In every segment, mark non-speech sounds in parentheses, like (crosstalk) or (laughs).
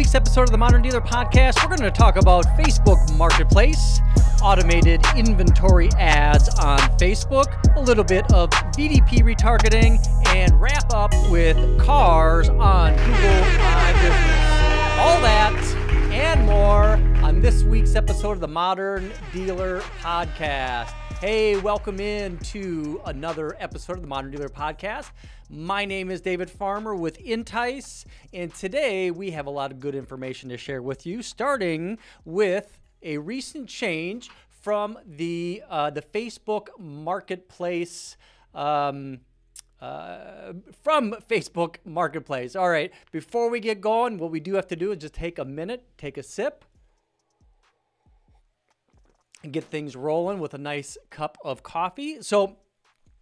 week's episode of the Modern Dealer Podcast, we're going to talk about Facebook Marketplace, automated inventory ads on Facebook, a little bit of VDP retargeting, and wrap up with cars on Google My Business. All that and more on this week's episode of the Modern Dealer Podcast. Hey, welcome in to another episode of the Modern Dealer Podcast. My name is David Farmer with Entice, and today we have a lot of good information to share with you, starting with a recent change from the uh, the Facebook Marketplace. Um, uh, from Facebook Marketplace. All right, before we get going, what we do have to do is just take a minute, take a sip, and get things rolling with a nice cup of coffee. So,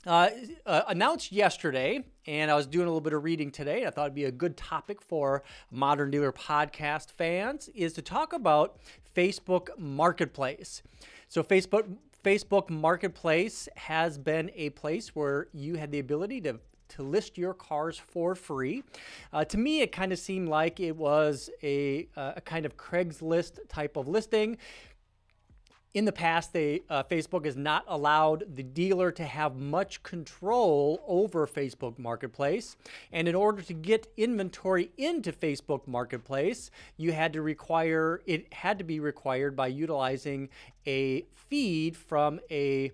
uh, uh, announced yesterday, and I was doing a little bit of reading today. I thought it'd be a good topic for Modern Dealer podcast fans is to talk about Facebook Marketplace. So, Facebook Facebook Marketplace has been a place where you had the ability to to list your cars for free. Uh, to me, it kind of seemed like it was a, a kind of Craigslist type of listing in the past, they uh, Facebook has not allowed the dealer to have much control over Facebook Marketplace. And in order to get inventory into Facebook Marketplace, you had to require it had to be required by utilizing a feed from a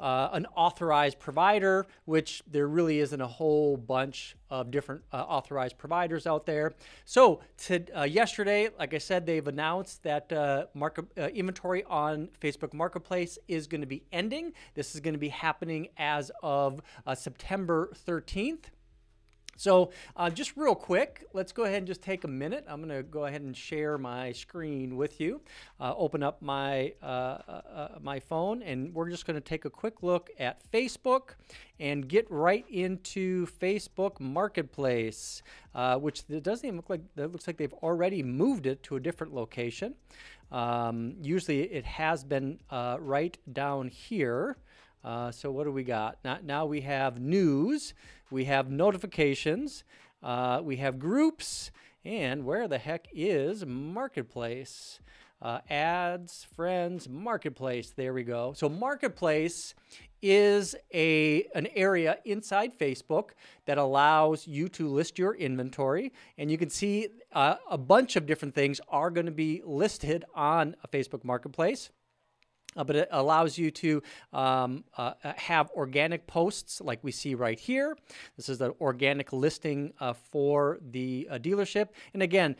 uh, an authorized provider, which there really isn't a whole bunch of different uh, authorized providers out there. So to, uh, yesterday, like I said, they've announced that uh, market uh, inventory on Facebook Marketplace is going to be ending. This is going to be happening as of uh, September 13th. So uh, just real quick, let's go ahead and just take a minute. I'm going to go ahead and share my screen with you. Uh, open up my uh, uh, uh my phone, and we're just going to take a quick look at Facebook and get right into Facebook Marketplace, uh, which it doesn't even look like that looks like they've already moved it to a different location. Um, usually, it has been right down here. So what do we got? Now, now we have news, we have notifications, uh, we have groups, and where the heck is marketplace? Uh, ads, friends, marketplace. There we go. So marketplace is a an area inside Facebook that allows you to list your inventory, and you can see uh, a bunch of different things are going to be listed on a Facebook Marketplace. Uh, but it allows you to um, uh, have organic posts like we see right here. This is the organic listing uh, for the uh, dealership. And again,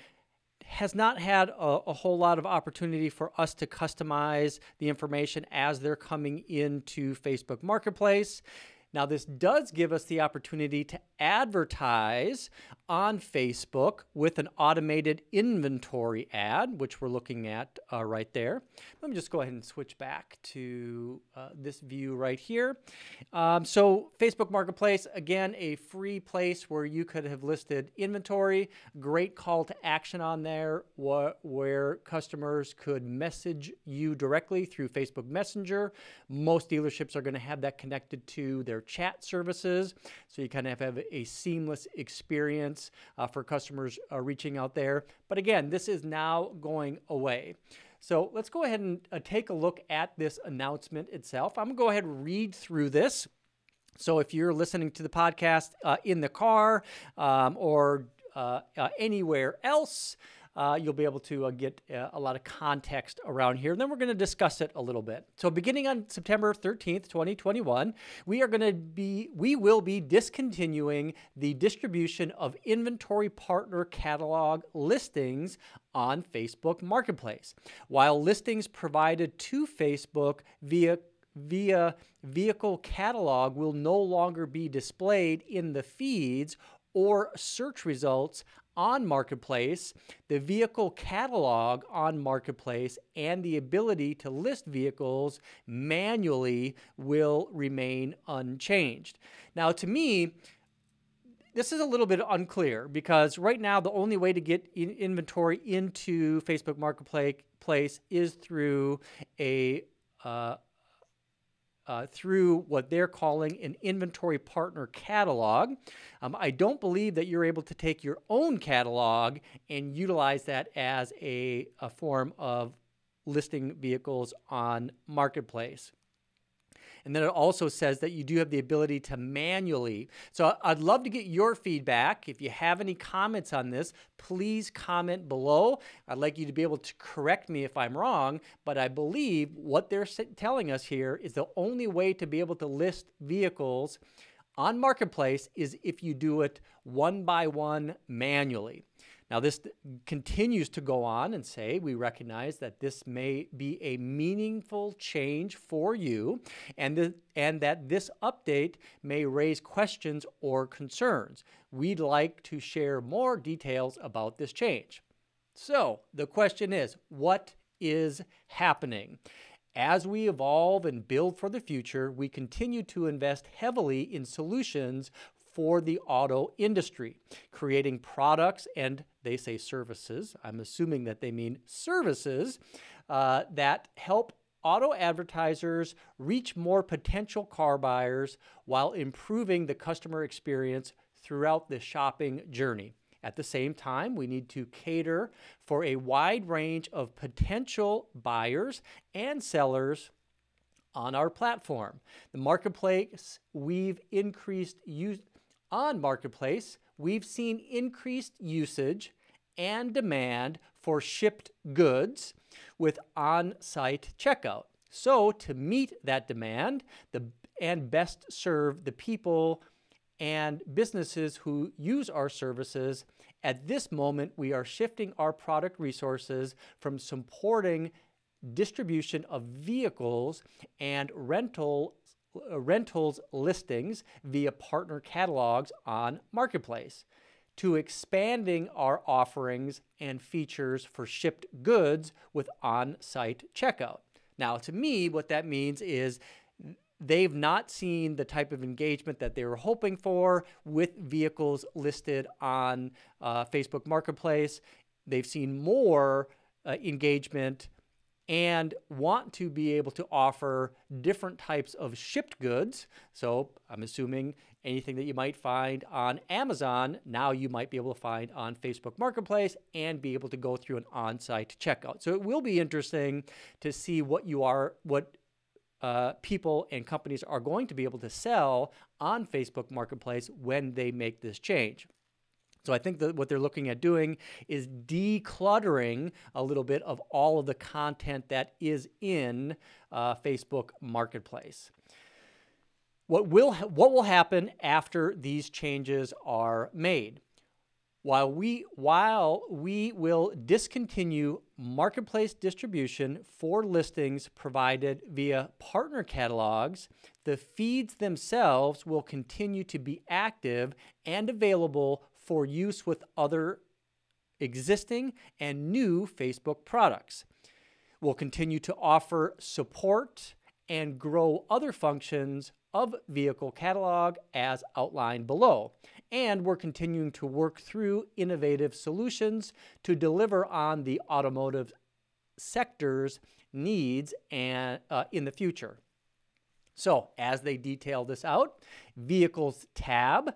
has not had a, a, whole lot of opportunity for us to customize the information as they're coming into Facebook Marketplace. Now, this does give us the opportunity to advertise on Facebook with an automated inventory ad, which we're looking at uh, right there. Let me just go ahead and switch back to uh, this view right here. Um, so, Facebook Marketplace, again, a free place where you could have listed inventory. Great call to action on there wh- where customers could message you directly through Facebook Messenger. Most dealerships are going to have that connected to their chat services. So, you kind of have a seamless experience uh, for customers uh, reaching out there. But again, this is now going away. So let's go ahead and uh, take a look at this announcement itself. I'm going to go ahead and read through this. So if you're listening to the podcast uh, in the car um, or uh, uh, anywhere else, uh, you'll be able to uh, get uh, a lot of context around here. And then we're going to discuss it a little bit. So beginning on September 13th, 2021, we are going to be, we will be discontinuing the distribution of inventory partner catalog listings on Facebook Marketplace. While listings provided to Facebook via via vehicle catalog will no longer be displayed in the feeds or search results on Marketplace, the vehicle catalog on Marketplace, and the ability to list vehicles manually will remain unchanged. Now, to me, this is a little bit unclear because right now the only way to get in inventory into Facebook Marketplace is through a uh, uh, through what they're calling an inventory partner catalog. Um, I don't believe that you're able to take your own catalog and utilize that as a, a form of listing vehicles on Marketplace. And then it also says that you do have the ability to manually. So I'd love to get your feedback. If you have any comments on this, please comment below. I'd like you to be able to correct me if I'm wrong, but I believe what they're telling us here is the only way to be able to list vehicles on Marketplace is if you do it one by one manually. Now, this continues to go on and say we recognize that this may be a meaningful change for you and, the, and that this update may raise questions or concerns. We'd like to share more details about this change. So, the question is what is happening? As we evolve and build for the future, we continue to invest heavily in solutions for the auto industry, creating products and they say services. I'm assuming that they mean services uh, that help auto advertisers reach more potential car buyers while improving the customer experience throughout the shopping journey. At the same time, we need to cater for a wide range of potential buyers and sellers on our platform. The marketplace, we've increased use on Marketplace, we've seen increased usage and demand for shipped goods with on site checkout. So, to meet that demand the, and best serve the people and businesses who use our services, at this moment, we are shifting our product resources from supporting distribution of vehicles and rental rentals listings via partner catalogs on Marketplace to expanding our offerings and features for shipped goods with on site checkout. Now, to me, what that means is they've not seen the type of engagement that they were hoping for with vehicles listed on uh, Facebook Marketplace. They've seen more uh, engagement and want to be able to offer different types of shipped goods. So I'm assuming anything that you might find on Amazon, now you might be able to find on Facebook Marketplace and be able to go through an on site checkout. So it will be interesting to see what you are, what uh, people and companies are going to be able to sell on Facebook Marketplace when they make this change. So I think that what they're looking at doing is decluttering a little bit of all of the content that is in uh, Facebook Marketplace. What will ha- what will happen after these changes are made? While we while we will discontinue marketplace distribution for listings provided via partner catalogs, the feeds themselves will continue to be active and available for use with other existing and new Facebook products. We'll continue to offer support and grow other functions of Vehicle Catalog as outlined below. And we're continuing to work through innovative solutions to deliver on the automotive sector's needs and uh, in the future. So, as they detail this out, Vehicles tab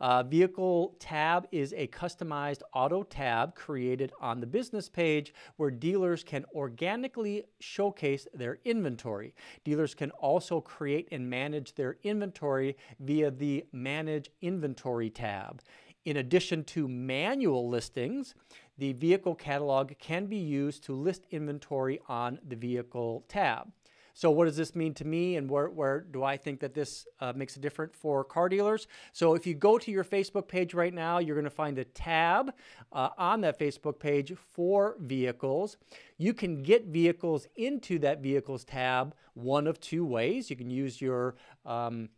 uh, vehicle tab is a customized auto tab created on the business page where dealers can organically showcase their inventory. Dealers can also create and manage their inventory via the Manage Inventory tab. In addition to manual listings, the vehicle catalog can be used to list inventory on the vehicle tab. So what does this mean to me and where, where do I think that this uh, makes a difference for car dealers? So if you go to your Facebook page right now, you're going to find a tab uh, on that Facebook page for vehicles. You can get vehicles into that vehicles tab one of two ways. You can use your um,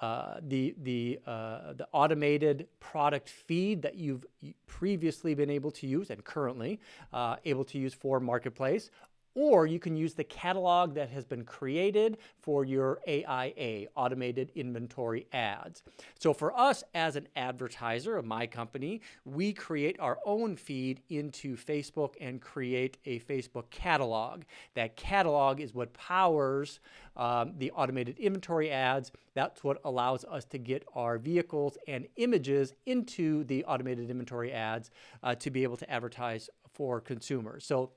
uh, the the uh, the automated product feed that you've previously been able to use and currently uh, able to use for marketplace, or you can use the catalog that has been created for your AIA, Automated Inventory Ads. So for us as an advertiser of my company, we create our own feed into Facebook and create a Facebook catalog. That catalog is what powers um, the automated inventory ads. That's what allows us to get our vehicles and images into the automated inventory ads uh, to be able to advertise for consumers. So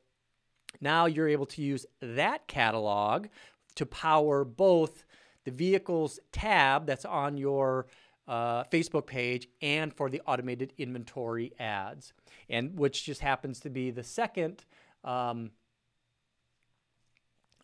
now you're able to use that catalog to power both the vehicles tab that's on your uh, Facebook page and for the automated inventory ads, and which just happens to be the second. Um,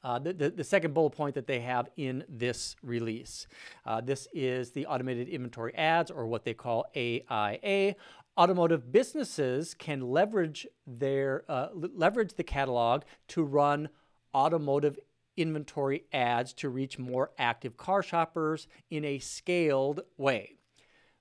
uh, the, the, the, second bullet point that they have in this release. Uh, this is the automated inventory ads, or what they call AIA, automotive businesses can leverage their uh, leverage the catalog to run automotive inventory ads to reach more active car shoppers in a scaled way.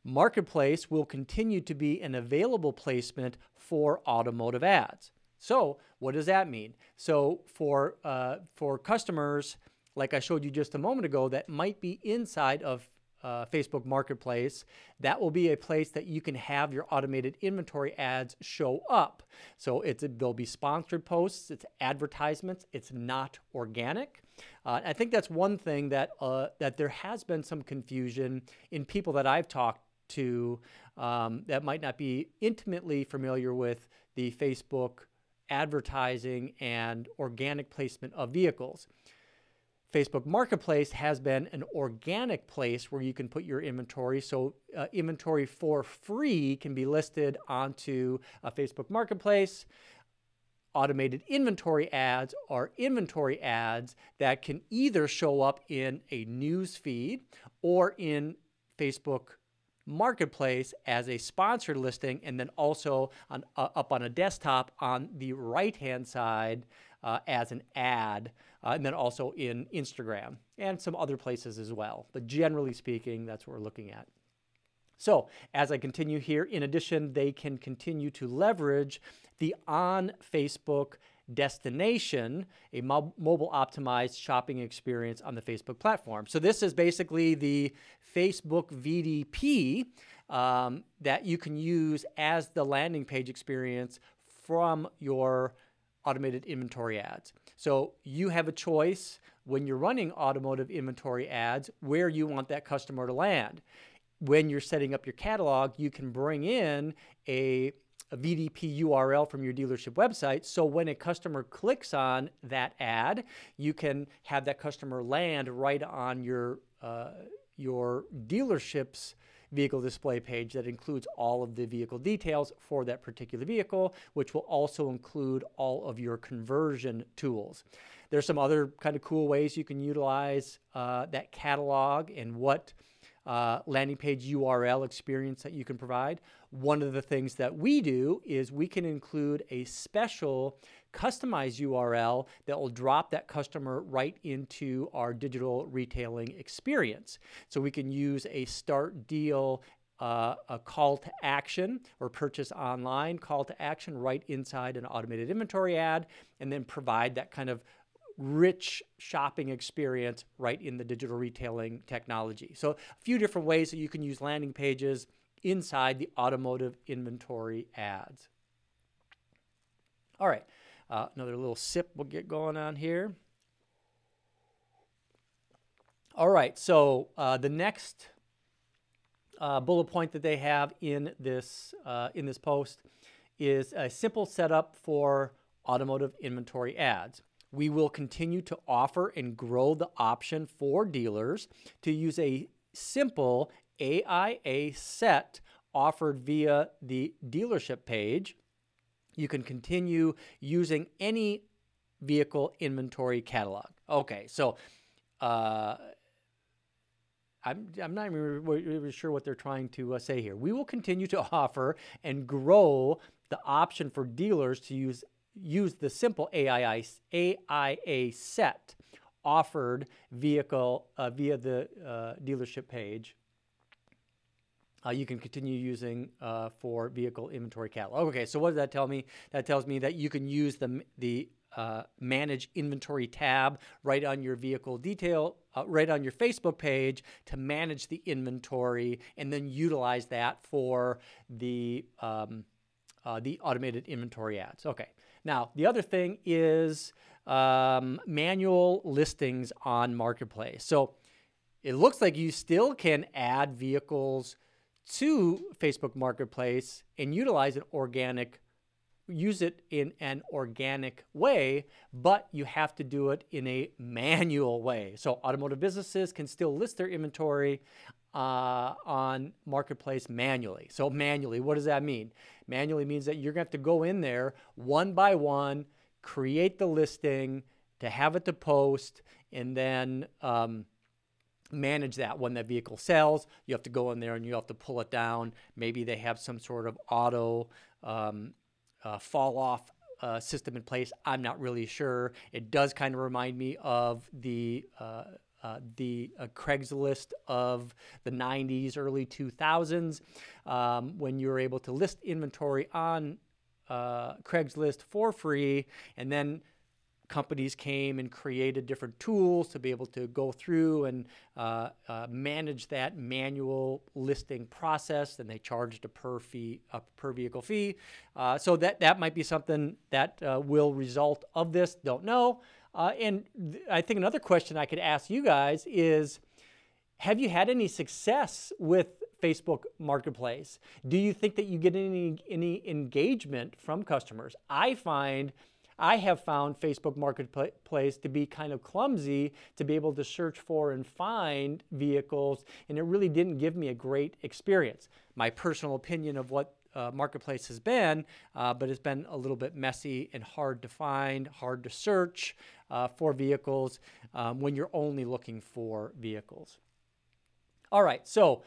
Marketplace will continue to be an available placement for automotive ads. So, what does that mean? So, for uh, for customers, like I showed you just a moment ago, that might be inside of uh, Facebook Marketplace, that will be a place that you can have your automated inventory ads show up. So it's there'll be sponsored posts, it's advertisements, it's not organic. Uh, I think that's one thing that uh, that there has been some confusion in people that I've talked to um, that might not be intimately familiar with the Facebook advertising and organic placement of vehicles. Facebook Marketplace has been an organic place where you can put your inventory. So, uh, inventory for free can be listed onto a Facebook Marketplace. Automated inventory ads are inventory ads that can either show up in a news feed or in Facebook Marketplace as a sponsored listing, and then also on, uh, up on a desktop on the right hand side uh, as an ad uh, and then also in Instagram and some other places as well. But generally speaking, that's what we're looking at. So, as I continue here, in addition, they can continue to leverage the on Facebook destination, a mo- mobile optimized shopping experience on the Facebook platform. So, this is basically the Facebook VDP um, that you can use as the landing page experience from your automated inventory ads. So you have a choice when you're running automotive inventory ads where you want that customer to land. When you're setting up your catalog, you can bring in a, a VDP URL from your dealership website. So when a customer clicks on that ad, you can have that customer land right on your uh, your dealership's vehicle display page that includes all of the vehicle details for that particular vehicle, which will also include all of your conversion tools. There's some other kind of cool ways you can utilize uh, that catalog and what uh, landing page URL experience that you can provide. One of the things that we do is we can include a special customized URL that will drop that customer right into our digital retailing experience. So we can use a start deal uh, a call to action or purchase online call to action right inside an automated inventory ad and then provide that kind of rich shopping experience right in the digital retailing technology. So, a few different ways that you can use landing pages inside the automotive inventory ads. All right, uh, another little sip we'll get going on here. All right, so uh, the next uh, bullet point that they have in this uh, in this post is a simple setup for automotive inventory ads we will continue to offer and grow the option for dealers to use a simple AIA set offered via the dealership page. You can continue using any vehicle inventory catalog. Okay, so uh, I'm, I'm not even really sure what they're trying to uh, say here. We will continue to (laughs) offer and grow the option for dealers to use use the simple AIA, AIA set offered vehicle uh, via the uh, dealership page. Uh, you can continue using uh, for vehicle inventory catalog. Okay, so what does that tell me? That tells me that you can use the the uh, manage inventory tab right on your vehicle detail, uh, right on your Facebook page to manage the inventory and then utilize that for the, um, uh, the automated inventory ads. Okay. Now, the other thing is um, manual listings on Marketplace. So it looks like you still can add vehicles to Facebook Marketplace and utilize an organic use it in an organic way, but you have to do it in a manual way. So automotive businesses can still list their inventory uh, on marketplace manually. So manually, what does that mean? Manually means that you're going to have to go in there one by one, create the listing, to have it to post, and then um, manage that when that vehicle sells. You have to go in there and you have to pull it down. Maybe they have some sort of auto um, uh, fall off uh, system in place. I'm not really sure. It does kind of remind me of the uh, uh, the uh, Craigslist of the 90s, early 2000s, um, when you were able to list inventory on uh, Craigslist for free, and then companies came and created different tools to be able to go through and uh, uh, manage that manual listing process. And they charged a per fee, a per vehicle fee. Uh, so that that might be something that uh, will result of this. Don't know. Uh, and th- I think another question I could ask you guys is, have you had any success with Facebook Marketplace? Do you think that you get any any engagement from customers? I find I have found Facebook Marketplace to be kind of clumsy to be able to search for and find vehicles, and it really didn't give me a great experience. My personal opinion of what uh, Marketplace has been, uh, but it's been a little bit messy and hard to find, hard to search uh, for vehicles um, when you're only looking for vehicles. All right, so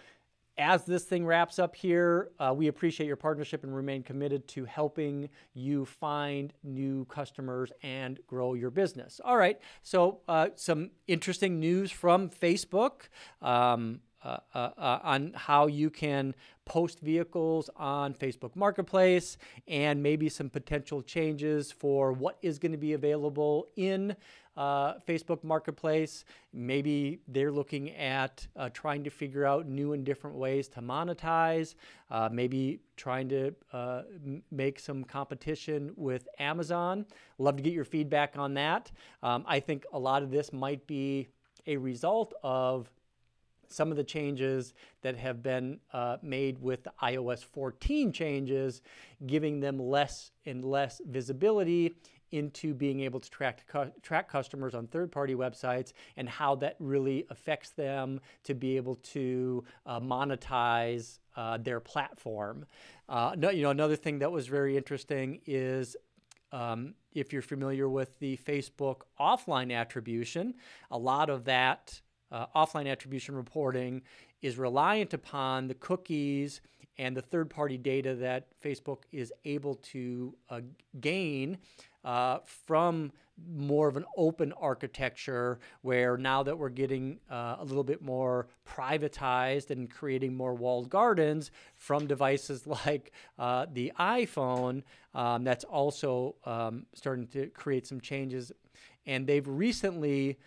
as this thing wraps up here, uh, we appreciate your partnership and remain committed to helping you find new customers and grow your business. All right, so uh, some interesting news from Facebook. Um, uh, uh, uh, on how you can post vehicles on Facebook Marketplace and maybe some potential changes for what is going to be available in uh, Facebook Marketplace. Maybe they're looking at trying to figure out new and different ways to monetize, maybe trying to m- make some competition with Amazon. Love to get your feedback on that. Um, I think a lot of this might be a result of some of the changes that have been uh, made with the iOS 14 changes, giving them less and less visibility into being able to track cu- track customers on third-party websites and how that really affects them to be able to uh, monetize uh, their platform. Uh, no, you know, another thing that was very interesting is um, if you're familiar with the Facebook offline attribution, a lot of that uh, offline attribution reporting is reliant upon the cookies and the third party data that Facebook is able to uh, gain uh, from more of an open architecture where now that we're getting uh, a little bit more privatized and creating more walled gardens from devices (laughs) like uh, the iPhone, um, that's also um, starting to create some changes. And they've recently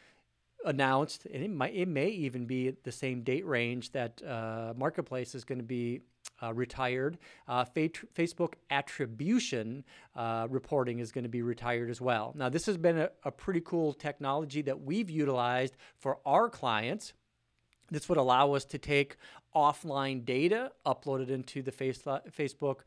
announced, and it might it may even be the same date range that uh, Marketplace is going to be uh, retired. Uh, Facebook attribution uh, reporting is going to be retired as well. Now, this has been a, a pretty cool technology that we've utilized for our clients. This would allow us to take offline data, upload it into the face, Facebook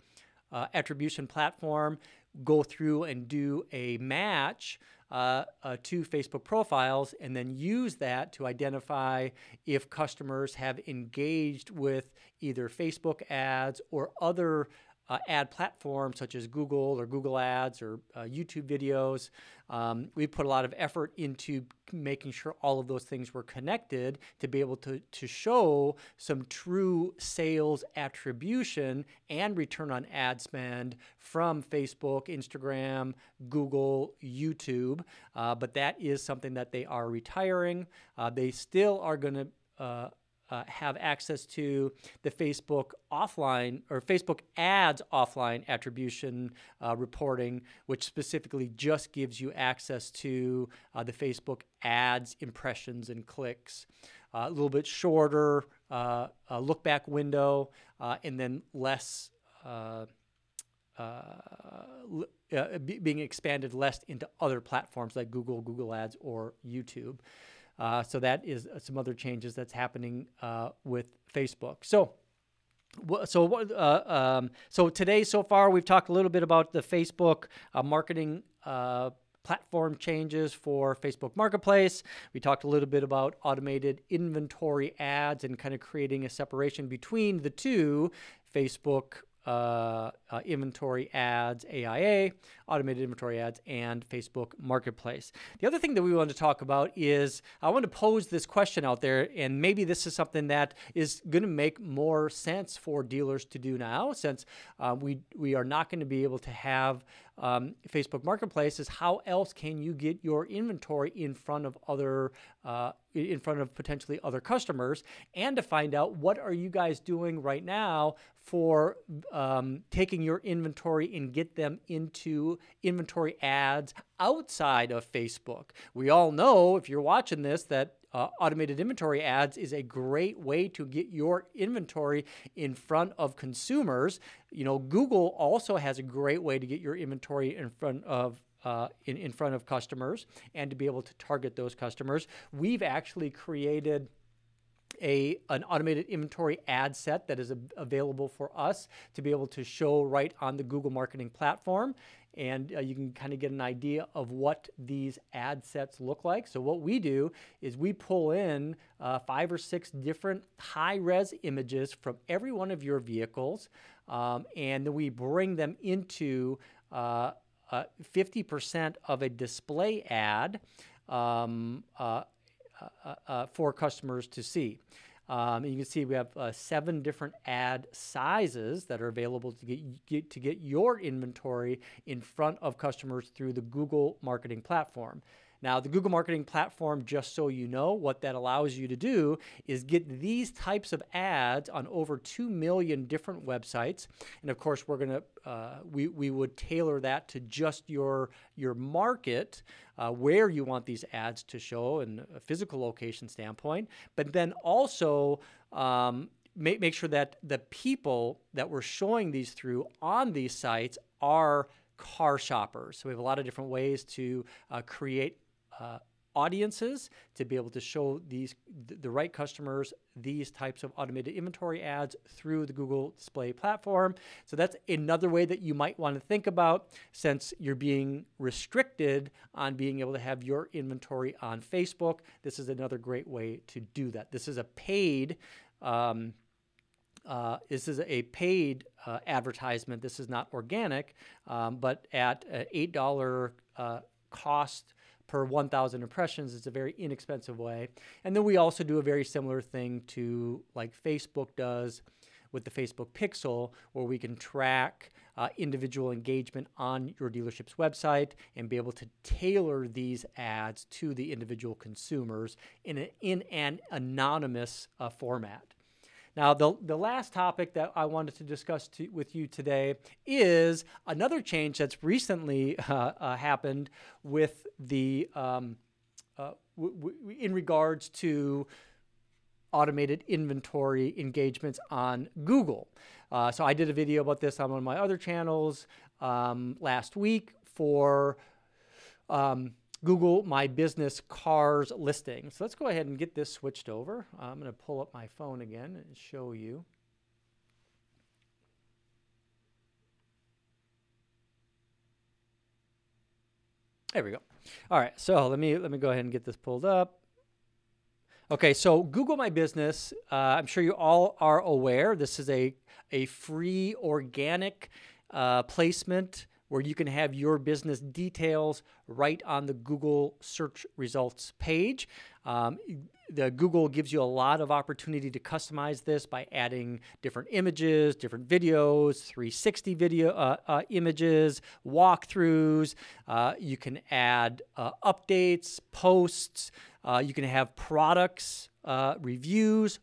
uh, attribution platform, go through and do a match uh, uh, to Facebook profiles and then use that to identify if customers have engaged with either Facebook ads or other uh, ad platforms such as Google or Google Ads or uh, YouTube videos. Um, we put a lot of effort into making sure all of those things were connected to be able to, to show some true sales attribution and return on ad spend from Facebook, Instagram, Google, YouTube. Uh, but that is something that they are retiring. Uh, they still are going to uh, have access to the Facebook offline or Facebook ads offline attribution uh, reporting, which specifically just gives you access to uh, the Facebook ads impressions and clicks. Uh, a little bit shorter uh, look back window, and then less. Uh, being expanded less into other platforms like Google, Google Ads, or YouTube. Uh, so that is some other changes that's happening uh, with Facebook. So. So, uh, um, so today so far we've talked a little bit about the Facebook uh, marketing uh, platform changes for Facebook Marketplace. We talked a little bit about automated inventory ads and kind of creating a separation between the two Facebook uh, uh, inventory ads, AIA, automated inventory ads, and Facebook Marketplace. The other thing that we want to talk about is I want to pose this question out there, and maybe this is something that is going to make more sense for dealers to do now, since uh, we we are not going to be able to have um, Facebook Marketplace. Is how else can you get your inventory in front of other uh, in front of potentially other customers, and to find out what are you guys doing right now for um, taking your inventory and get them into inventory ads outside of Facebook. We all know, if you're watching this, that uh, automated inventory ads is a great way to get your inventory in front of consumers. You know, Google also has a great way to get your inventory in front of uh, in, in front of customers and to be able to target those customers. We've actually created a an automated inventory ad set that is a, available for us to be able to show right on the Google Marketing platform. And uh, you can kind of get an idea of what these ad sets look like. So, what we do is we pull in uh, five or six different high res images from every one of your vehicles, um, and then we bring them into uh, 50% uh, of a display ad. Um, uh, uh, for customers to see. Um, you can see we have uh, seven different ad sizes that are available to get, get, to get your inventory in front of customers through the Google Marketing Platform. Now, the Google Marketing Platform, just so you know, what that allows you to do is get these types of ads on over 2 million different websites. And of course, we're going to, uh, we, we would tailor that to just your, your market, uh, where you want these ads to show in a physical location standpoint. But then also, um, make, make sure that the people that we're showing these through on these sites are car shoppers. So we have a lot of different ways to uh, create uh, audiences to be able to show these the right customers these types of automated inventory ads through the Google Display platform. So that's another way that you might want to think about since you're being restricted on being able to have your inventory on Facebook. This is another great way to do that. This is a paid um, uh, this is a paid uh, advertisement. This is not organic, um, but at $8 uh, cost per 1,000 impressions. It's a very inexpensive way. And then we also do a very similar thing to like Facebook does with the Facebook Pixel, where we can track uh, individual engagement on your dealership's website and be able to tailor these ads to the individual consumers in, a, in an anonymous uh, format. Now, the, the last topic that I wanted to discuss to, with you today is another change that's recently (laughs) uh, uh, happened with the um, uh, in regards to automated inventory engagements on Google. Uh, so I did a video about this on one of my other channels um, last week for um, Google My Business Cars listing. So let's go ahead and get this switched over. I'm going to pull up my phone again and show you. There we go. All right, so let me let me go ahead and get this pulled up. Okay, so Google My Business. Uh, I'm sure you all are aware. This is a a free organic uh, placement where you can have your business details right on the Google search results page. Um, the Google gives you a lot of opportunity to customize this by adding different images, different videos, 360 video uh, uh, images, walkthroughs. Uh, you can add uh, updates, posts. Uh, you can have products, uh, reviews,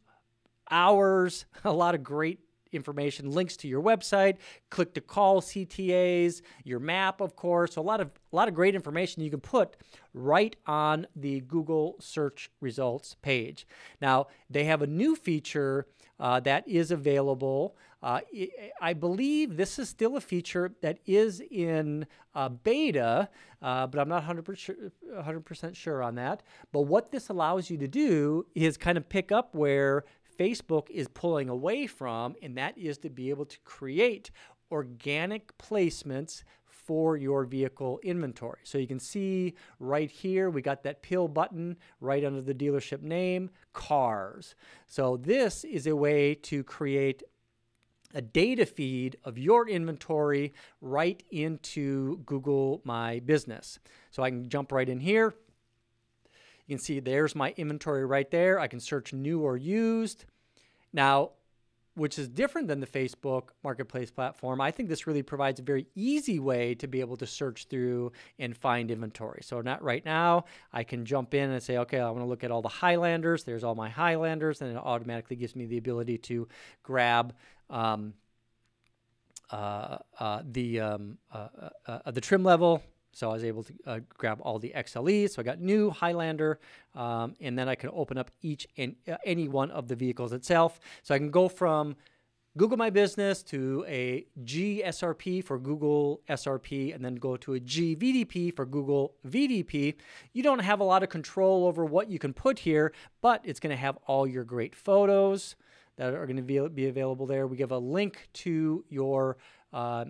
hours, (laughs) a lot of great information, links to your website, click to call CTAs, your map, of course. So a lot of a lot of great information you can put right on the Google search results page. Now they have a new feature uh, that is available. Uh, I believe this is still a feature that is in uh, beta, uh, but I'm not 100%, 100% sure on that. But what this allows you to do is kind of pick up where Facebook is pulling away from, and that is to be able to create organic placements for your vehicle inventory. So you can see right here, we got that pill button right under the dealership name, cars. So this is a way to create a data feed of your inventory right into Google My Business. So I can jump right in here. You can see there's my inventory right there. I can search new or used. Now, which is different than the Facebook marketplace platform, I think this really provides a very easy way to be able to search through and find inventory. So, not right now, I can jump in and say, okay, I want to look at all the Highlanders. There's all my Highlanders, and it automatically gives me the ability to grab. Um, uh, uh, the um, uh, uh, uh the trim level, so I was able to uh, grab all the XLEs. So I got new Highlander, um, and then I can open up each and uh, any one of the vehicles itself. So I can go from Google My Business to a GSRP for Google SRP, and then go to a GVDP for Google VDP. You don't have a lot of control over what you can put here, but it's going to have all your great photos that are going to be available there. We give a link to your uh,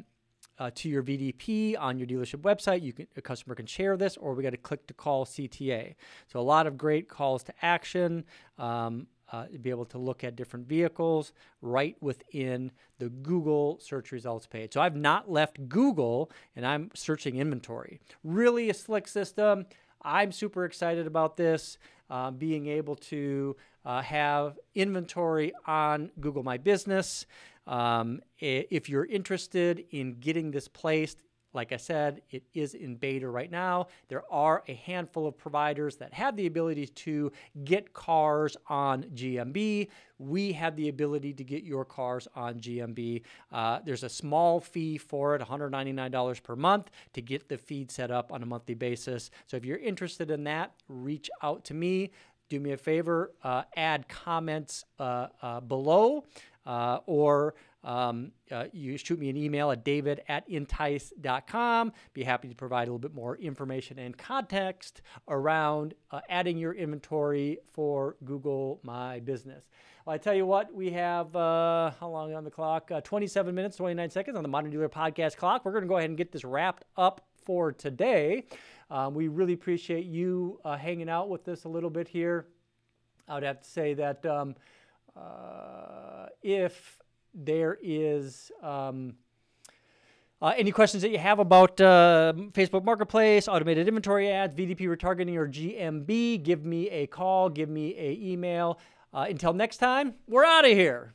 uh, to your VDP on your dealership website. You can, a customer can share this, or we got to click to call CTA. So a lot of great calls to action. Um, uh, be able to look at different vehicles right within the Google search results page. So I've not left Google and I'm searching inventory. Really a slick system. I'm super excited about this, uh, being able to uh, have inventory on Google My Business. Um, if you're interested in getting this placed, like I said, it is in beta right now. There are a handful of providers that have the ability to get cars on GMB. We have the ability to get your cars on GMB. Uh, there's a small fee for it, $199 per month, to get the feed set up on a monthly basis. So if you're interested in that, reach out to me. Do me a favor, uh, add comments uh, uh below uh, or um, uh, you shoot me an email at david at entice.com. Be happy to provide a little bit more information and context around uh, adding your inventory for Google My Business. Well, I tell you what, we have uh, how long on the clock? Uh, 27 minutes, 29 seconds on the Modern Dealer Podcast clock. We're going to go ahead and get this wrapped up for today. Um, we really appreciate you uh, hanging out with us a little bit here. I would have to say that. Um, uh, if there is um, uh, any questions that you have about uh, Facebook Marketplace, automated inventory ads, VDP retargeting, or GMB, give me a call, give me a email. Uh, until next time, we're out of here.